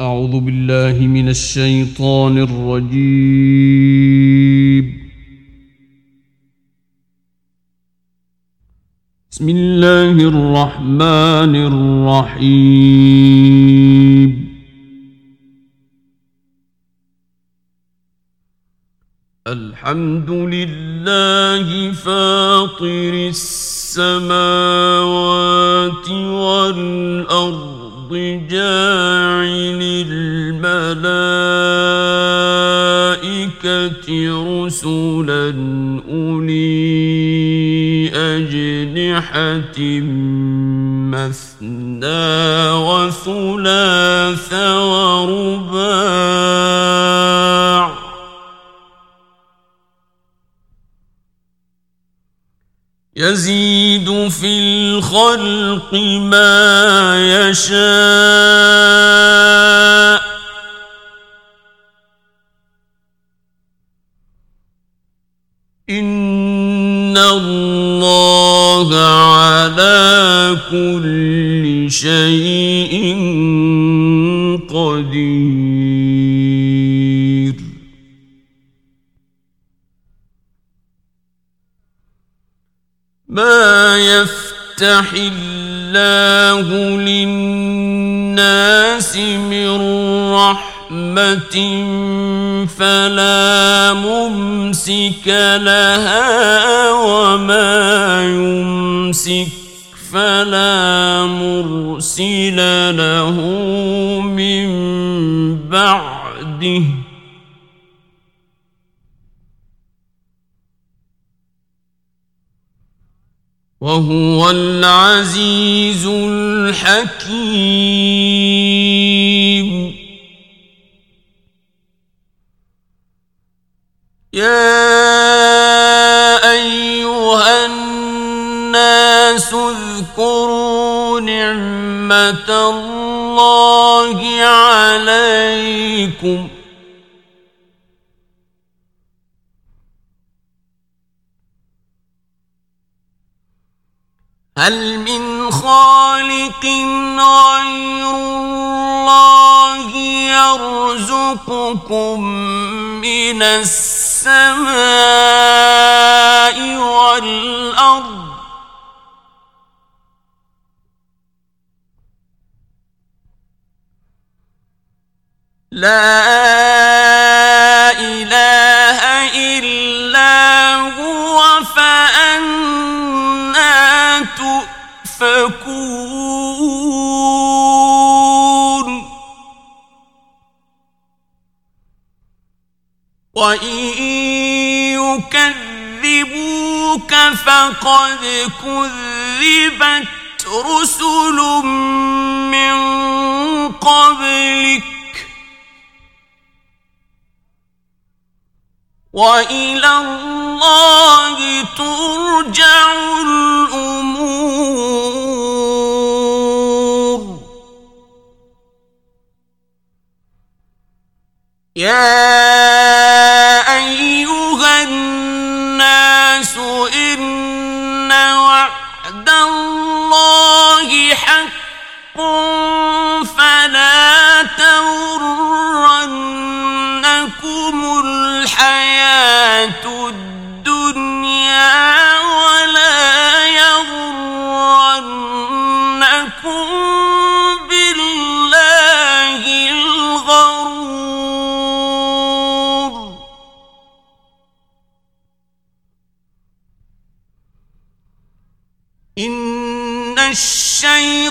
أعوذ بالله من الشيطان الرجيم. بسم الله الرحمن الرحيم. الحمد لله فاطر السماوات والأرض. جاعل الملائكة رسلا أولي أجنحة مثنى وثلاث ورباع يزيد في الخلق ما يشاء. ان الله على كل شيء يفتح الله للناس من رحمة فلا ممسك لها وما يمسك فلا مرسل له من بعده. وهو العزيز الحكيم. يا أيها الناس اذكروا نعمة الله عليكم. هل من خالق غير الله يرزقكم من السماء والأرض؟ لا إله إلا تؤفكون وإن يكذبوك فقد كذبت رسل من قبلك. وإلى الله ترجع الأمور. يا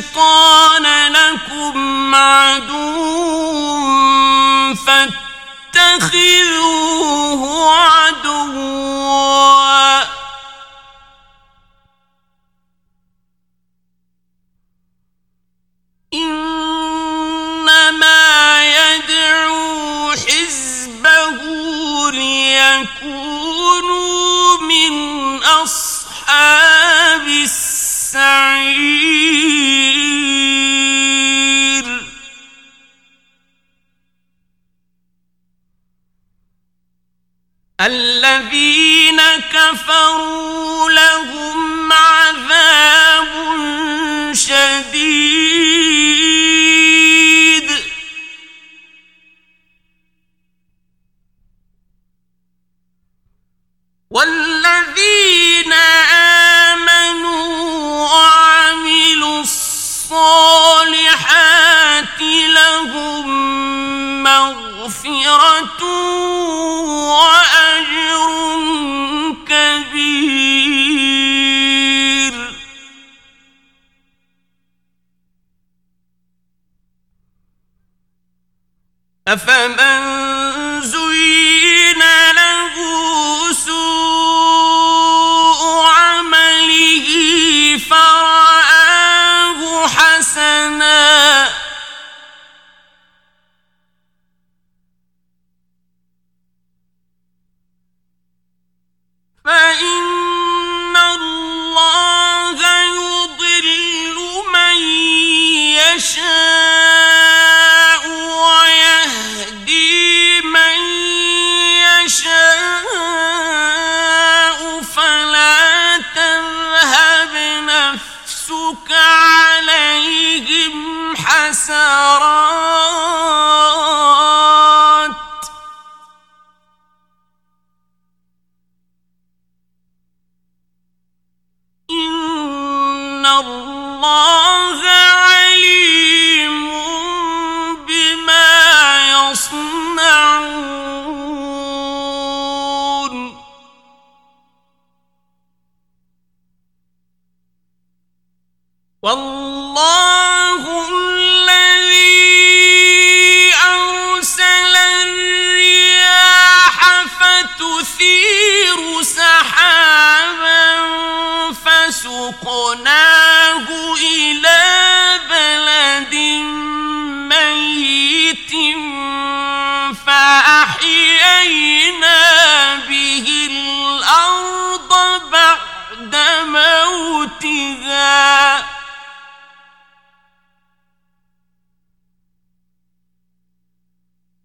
الشيطان لكم عدو فاتخذوه عدوا. موتها.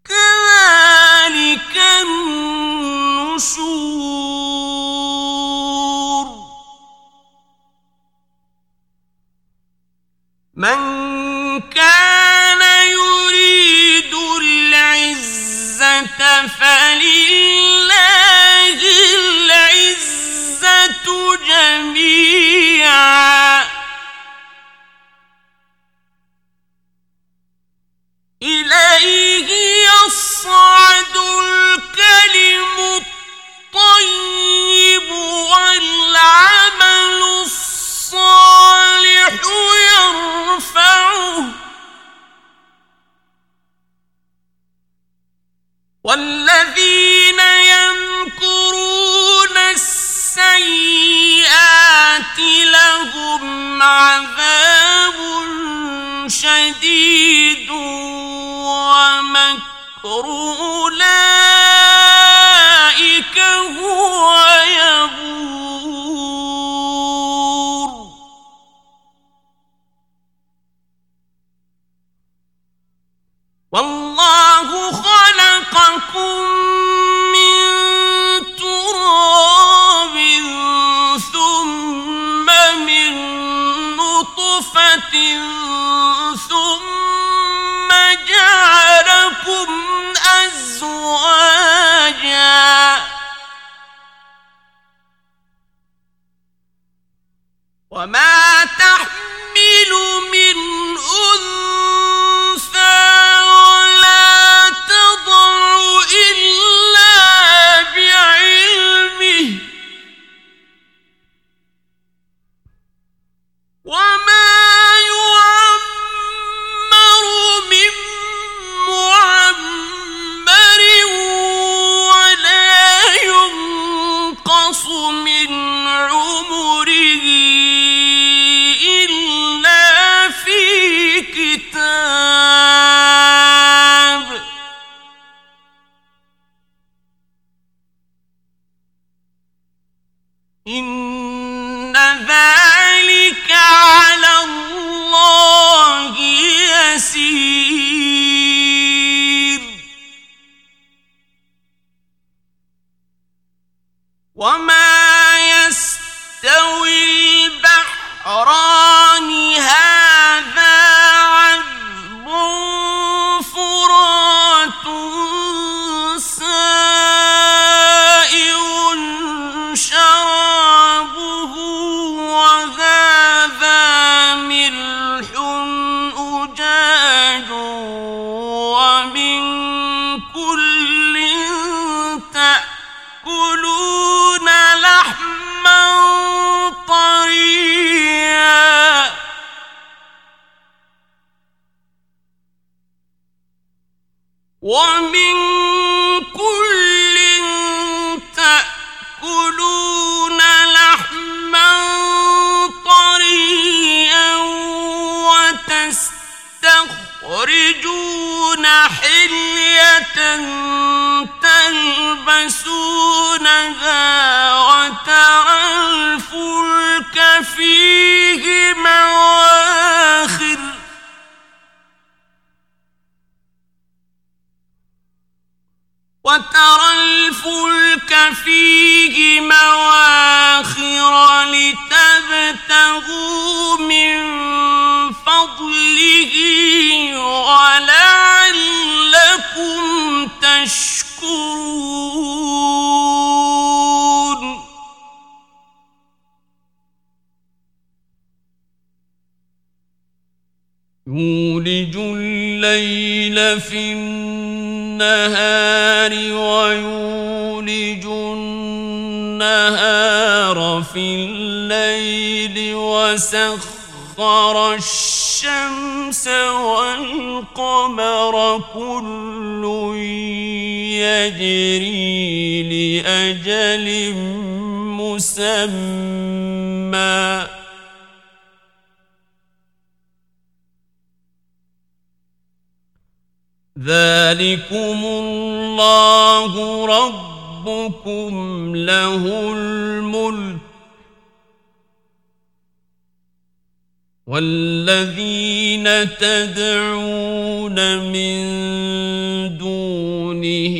كذلك النشور. من كان يريد العزة فلله العزة جميعا. إليه يصعد الكلم. النهار ويولج النهار في الليل وسخر الشمس والقمر كل يجري لأجل مسمى. ذلكم الله ربكم له الملك والذين تدعون من دونه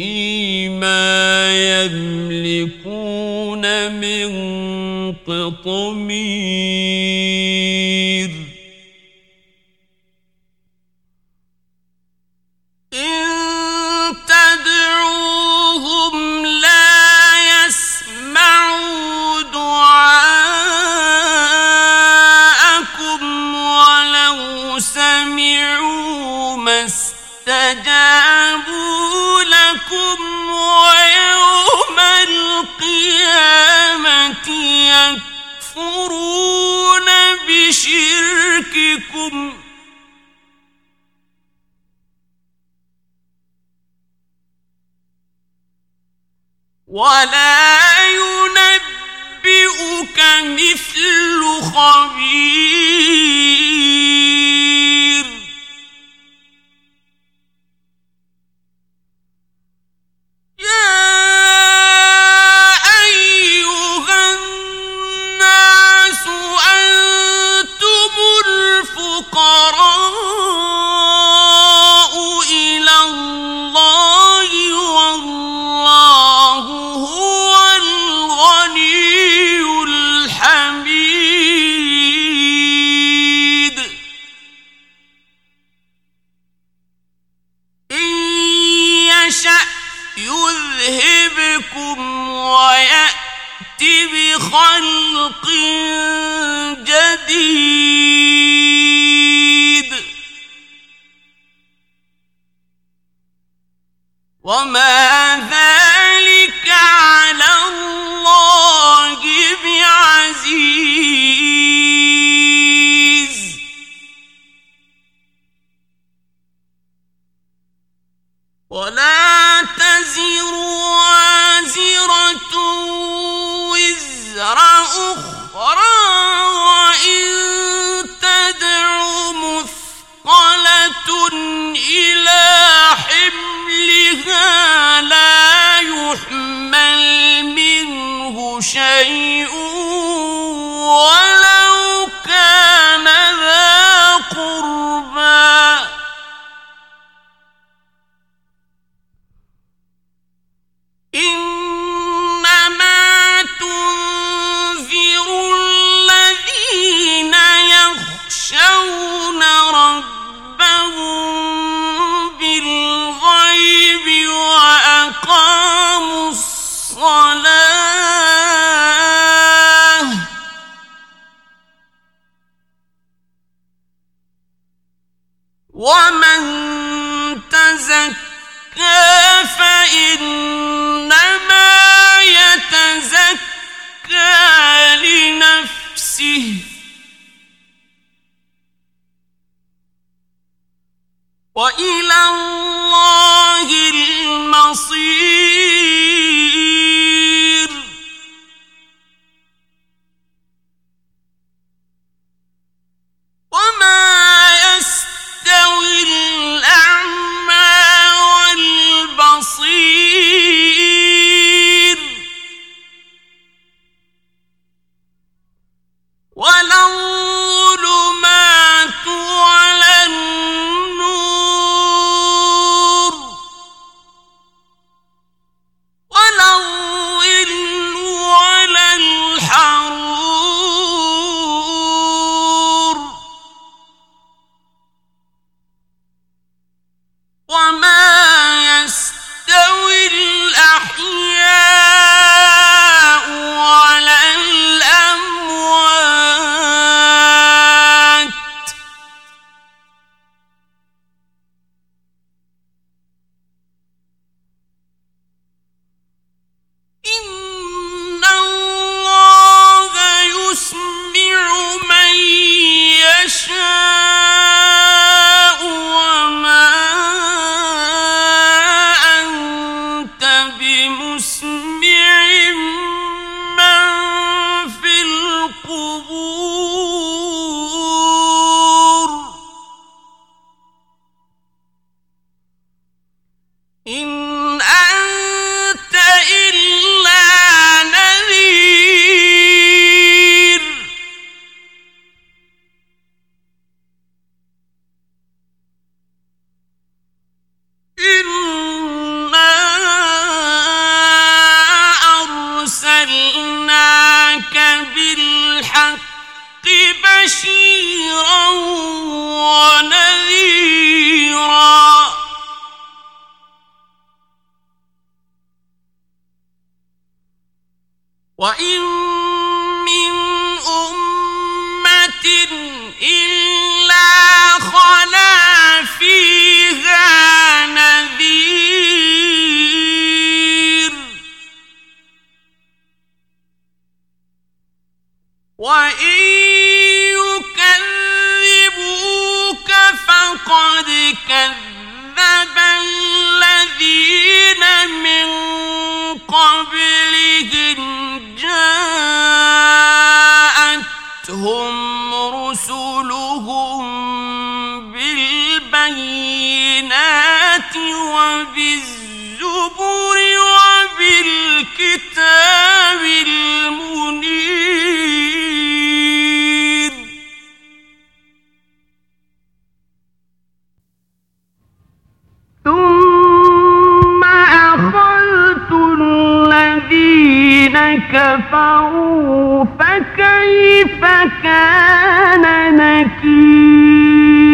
ما يملكون من قطمير أن وبالكتاب المنير ثم أخذت الذين كفروا فكيف كان نكير؟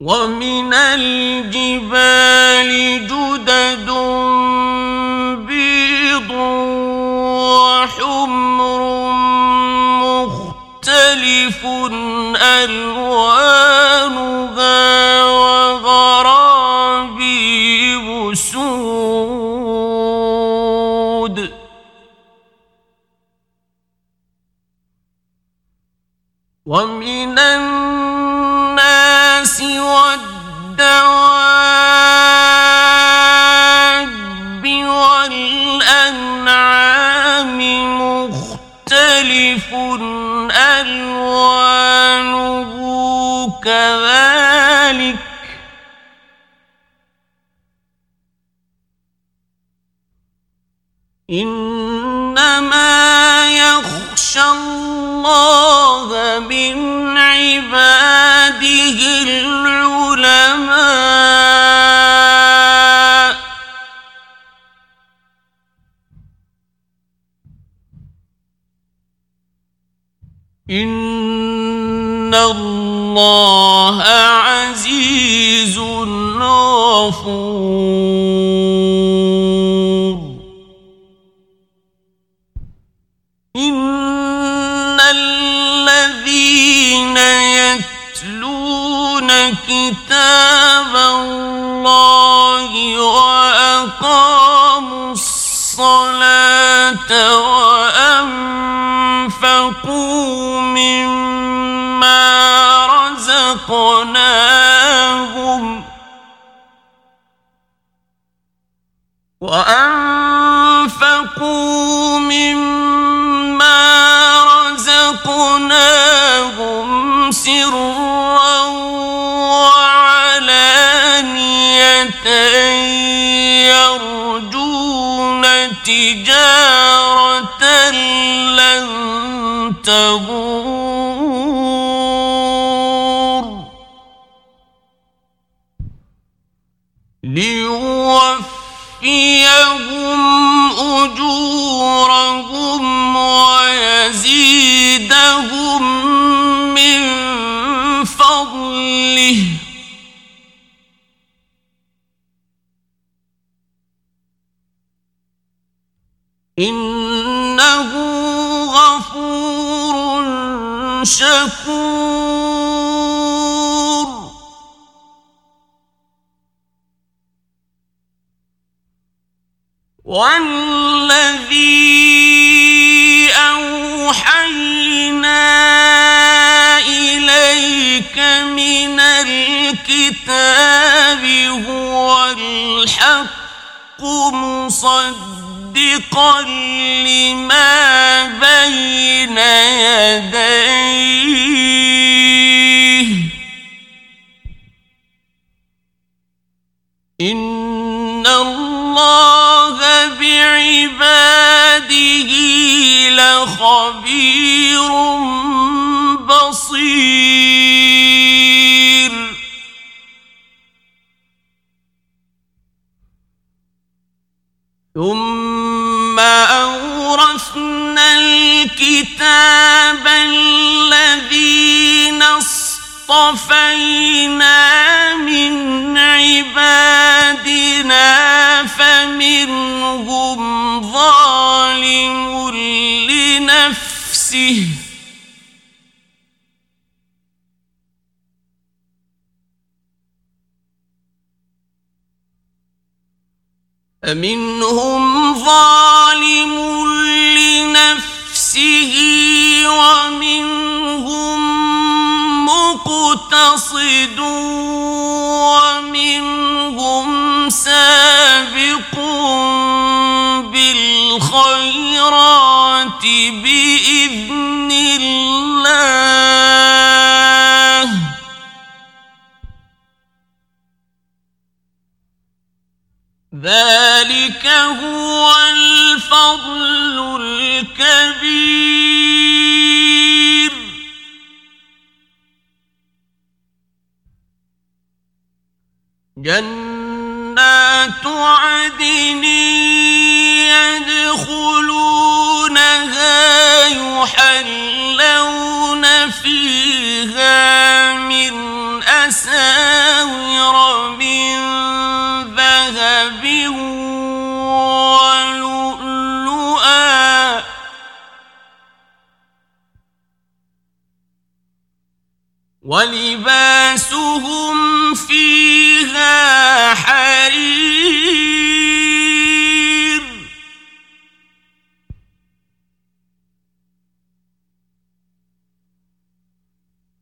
ومن الجبال جدد بيض وحمر مختلف ألوانها وغرابيب سود. ومن كذلك. إنما يخشى الله من عباده العلماء. إن الله عزيز غفور. إن الذين يتلون كتاب رزقناهم وأنفقوا مما رزقناهم سرا وعلانية يرجون تجارة لن تبور إنه غفور شكور. والذي أوحينا إليك من الكتاب هو الحق مصدقا لما بين يديه. إن الله بعباده لخبير بصير. ثم أورثنا الكتاب الذين اصطفينا من عبادنا فمنهم ظالم لنفسه فمنهم ظالم لنفسه ومنهم مقتصد ذلك هو الفضل الكبير جنات عدن يدخلونها يحلون ولباسهم فيها حرير.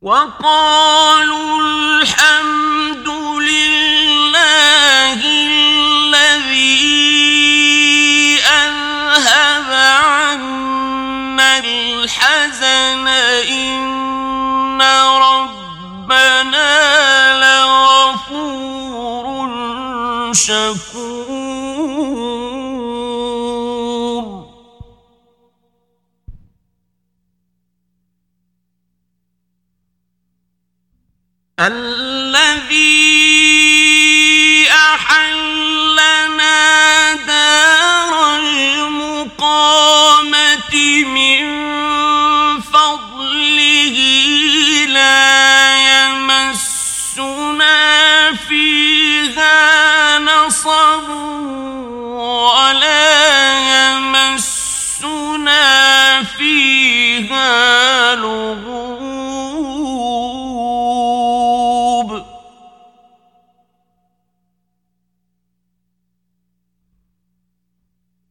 وقالوا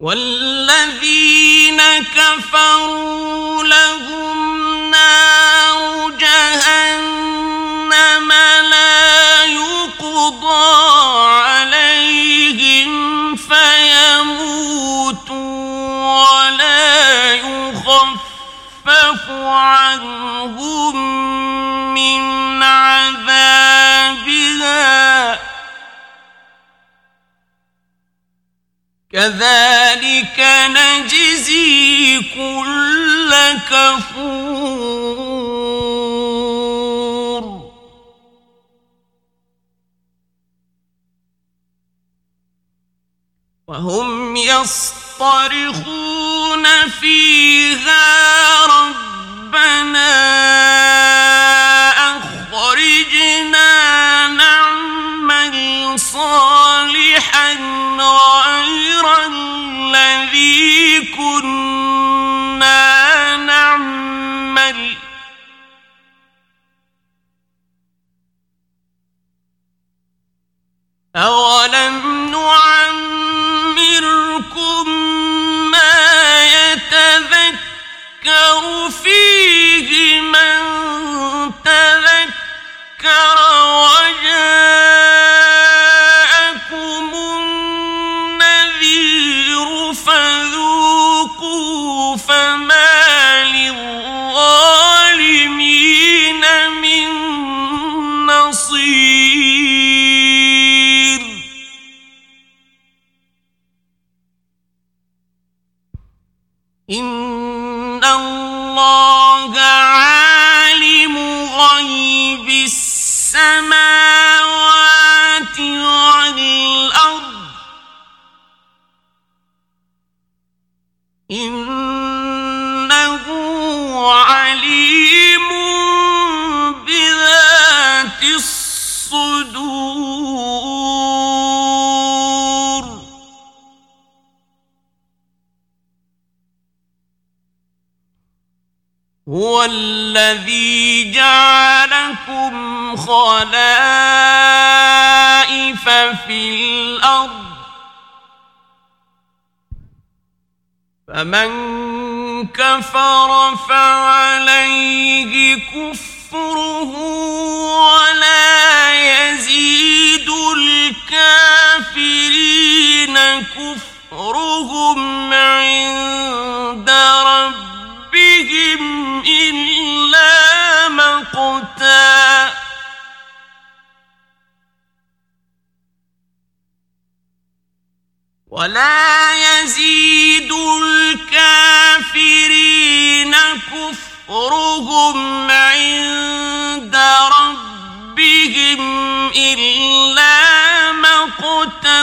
والذين كفروا لهم كذلك نجزي كل كفور. وهم يصطرخون فيها ربنا هو الذي جعلكم خلائف في الأرض. فمن كفر فعليه كفره ولا يزيد الكافرين كفرهم عند ربهم ولا يزيد الكافرين كفرهم عند ربهم إلا مقتا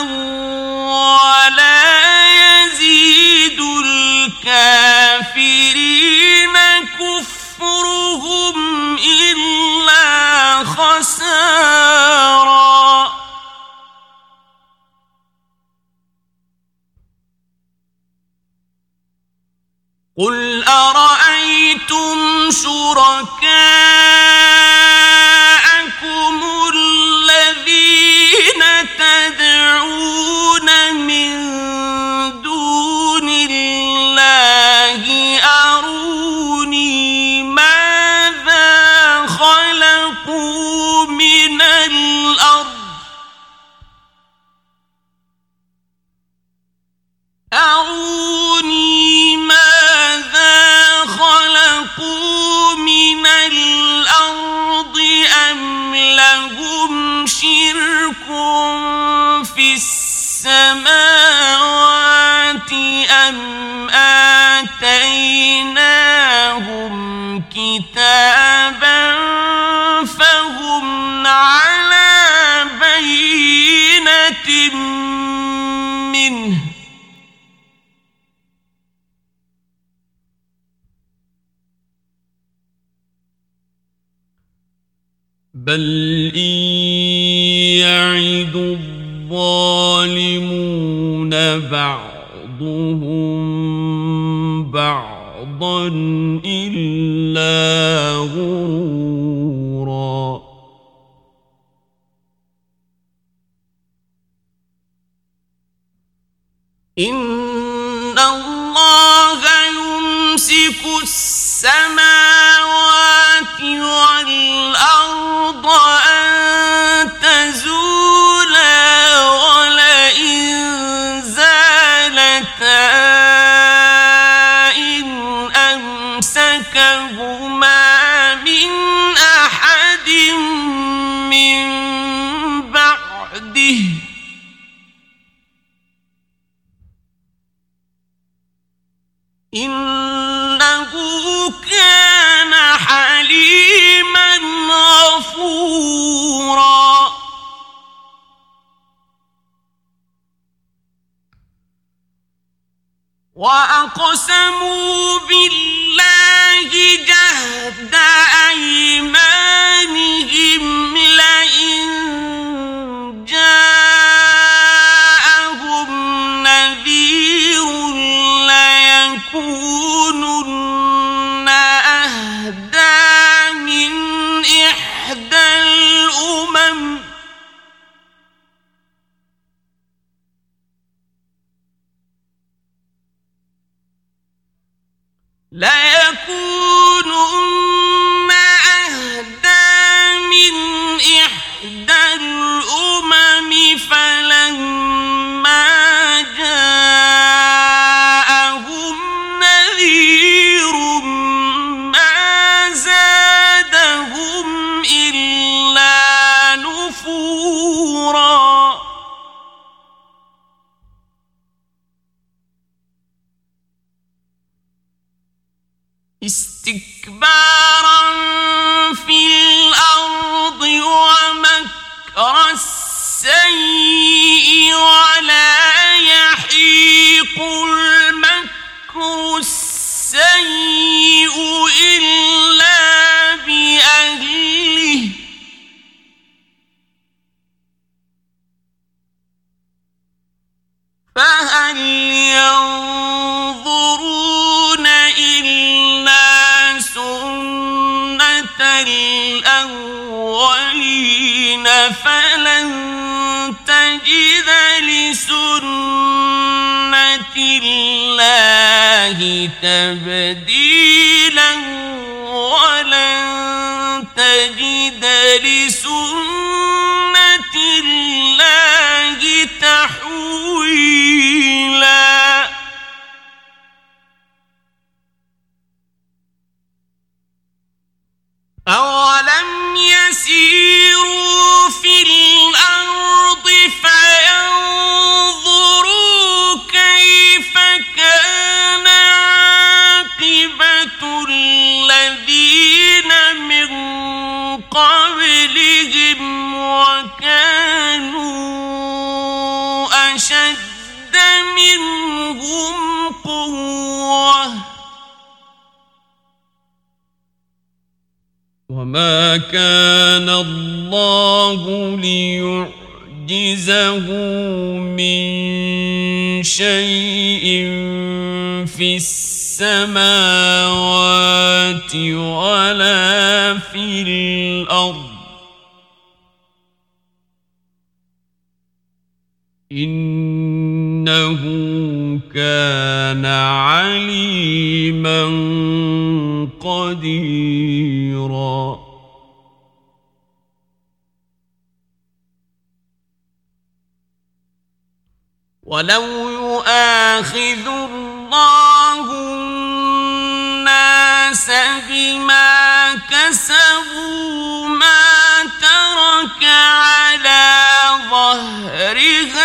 كتابا فهم على بينة منه بل إن يعد الظالمون بعضهم بعضا إلا استكبارا الله شيء في السماوات ولا في الأرض. إنه كان عليما قديرا. ولو يؤاخذ الله الناس بما كسبوا ما ترك على ظهرها